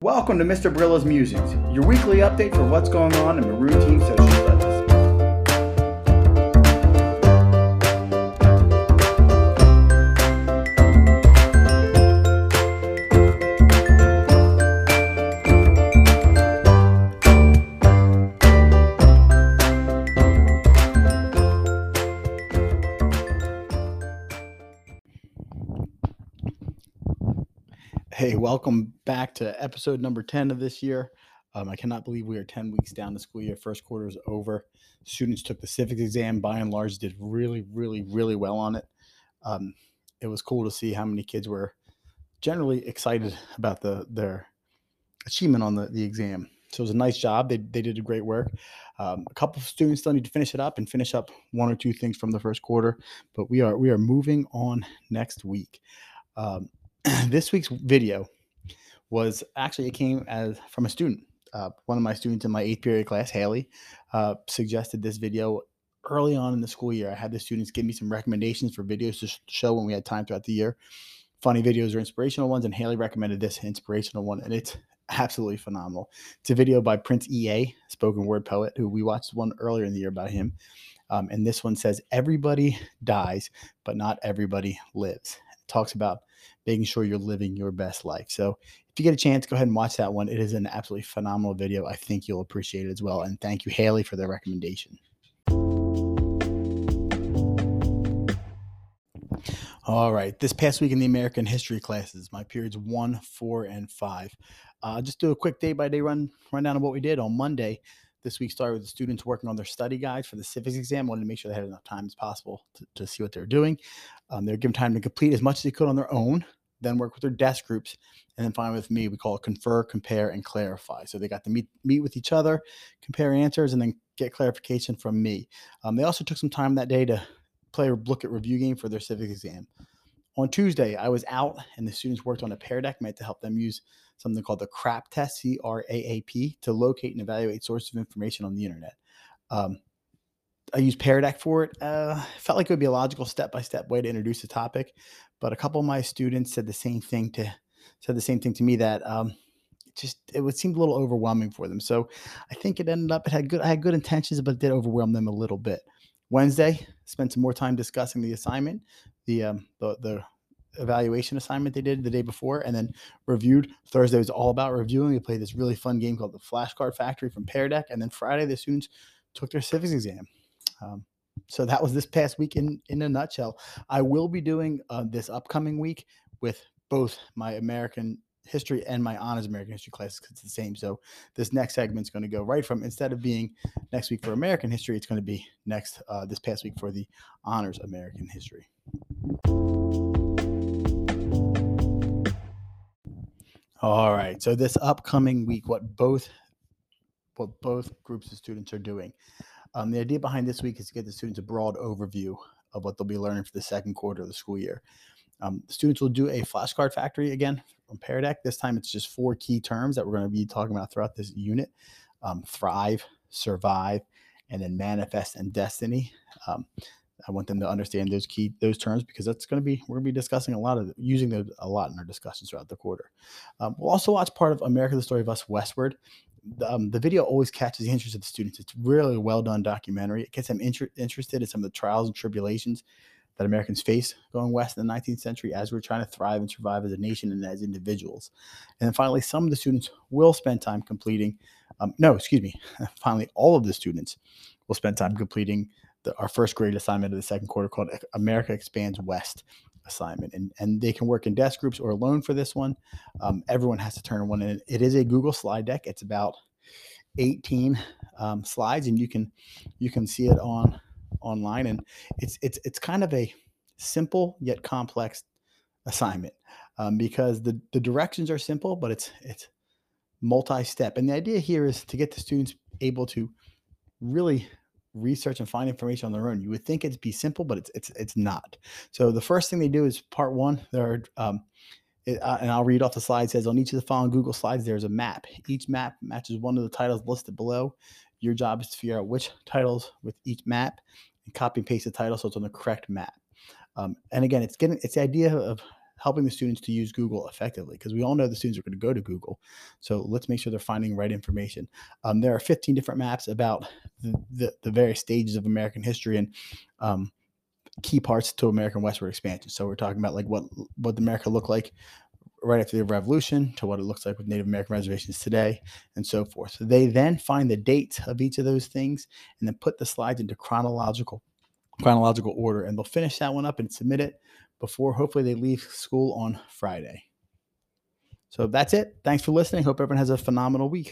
Welcome to Mr. Brilla's Musings, your weekly update for what's going on in Maroon Team Social Studies. Hey, welcome back to episode number 10 of this year. Um, I cannot believe we are 10 weeks down the school year. First quarter is over. Students took the civics exam, by and large, did really, really, really well on it. Um, it was cool to see how many kids were generally excited about the their achievement on the, the exam. So it was a nice job. They, they did a great work. Um, a couple of students still need to finish it up and finish up one or two things from the first quarter, but we are we are moving on next week. Um, this week's video was actually it came as from a student. Uh, one of my students in my eighth period class, Haley, uh, suggested this video early on in the school year. I had the students give me some recommendations for videos to sh- show when we had time throughout the year. Funny videos or inspirational ones, and Haley recommended this inspirational one, and it's absolutely phenomenal. It's a video by Prince EA, spoken word poet, who we watched one earlier in the year about him. Um, and this one says, Everybody dies, but not everybody lives. It talks about making sure you're living your best life. So if you get a chance, go ahead and watch that one. It is an absolutely phenomenal video. I think you'll appreciate it as well. And thank you, Haley, for the recommendation. All right. This past week in the American history classes, my periods one, four, and five. Uh, just do a quick day by day run rundown of what we did on Monday. This week started with the students working on their study guides for the civics exam. Wanted to make sure they had enough time as possible to, to see what they're doing. Um, they're given time to complete as much as they could on their own, then work with their desk groups, and then finally with me, we call it confer, compare, and clarify. So they got to meet meet with each other, compare answers, and then get clarification from me. Um, they also took some time that day to play a Blooket review game for their civic exam. On Tuesday, I was out and the students worked on a Pear Deck meant to help them use something called the CRAP test, C R A A P, to locate and evaluate sources of information on the internet. Um, I used Pear Deck for it. Uh, felt like it would be a logical step by step way to introduce the topic, but a couple of my students said the same thing to said the same thing to me that um, just it would seem a little overwhelming for them. So I think it ended up it had good I had good intentions, but it did overwhelm them a little bit. Wednesday, spent some more time discussing the assignment, the um, the, the evaluation assignment they did the day before, and then reviewed. Thursday was all about reviewing. We played this really fun game called the Flashcard Factory from Pear Deck, and then Friday the students took their civics exam. Um, so that was this past week in in a nutshell. I will be doing uh, this upcoming week with both my American history and my honors American history classes because it's the same. So this next segment is going to go right from instead of being next week for American history, it's going to be next uh, this past week for the honors American history. All right. So this upcoming week, what both what both groups of students are doing. Um, the idea behind this week is to get the students a broad overview of what they'll be learning for the second quarter of the school year. Um, students will do a flashcard factory again from Pear Deck. This time it's just four key terms that we're going to be talking about throughout this unit um, thrive, survive, and then manifest and destiny. Um, I want them to understand those key those terms because that's going to be we're going to be discussing a lot of using those a lot in our discussions throughout the quarter. Um, we'll also watch part of America: The Story of Us Westward. The, um, the video always catches the interest of the students. It's really a well done documentary. It gets them inter- interested in some of the trials and tribulations that Americans face going west in the 19th century as we're trying to thrive and survive as a nation and as individuals. And then finally, some of the students will spend time completing, um, no, excuse me, finally, all of the students will spend time completing the, our first grade assignment of the second quarter called America Expands West assignment. And, and they can work in desk groups or alone for this one. Um, everyone has to turn one in. It is a Google slide deck. It's about 18 um, slides and you can you can see it on online and it's it's it's kind of a simple yet complex assignment um, because the the directions are simple but it's it's multi-step and the idea here is to get the students able to really research and find information on their own you would think it'd be simple but it's it's it's not so the first thing they do is part one there um, uh, and I'll read off the slide. says on each of the following Google slides, there's a map. Each map matches one of the titles listed below. Your job is to figure out which titles with each map and copy and paste the title so it's on the correct map. Um, and again, it's getting it's the idea of helping the students to use Google effectively because we all know the students are going to go to Google. So let's make sure they're finding right information. Um, there are 15 different maps about the, the, the, various stages of American history and um, key parts to American westward expansion. So we're talking about like what what America looked like right after the revolution to what it looks like with Native American reservations today and so forth. So they then find the dates of each of those things and then put the slides into chronological chronological order and they'll finish that one up and submit it before hopefully they leave school on Friday. So that's it. Thanks for listening. Hope everyone has a phenomenal week.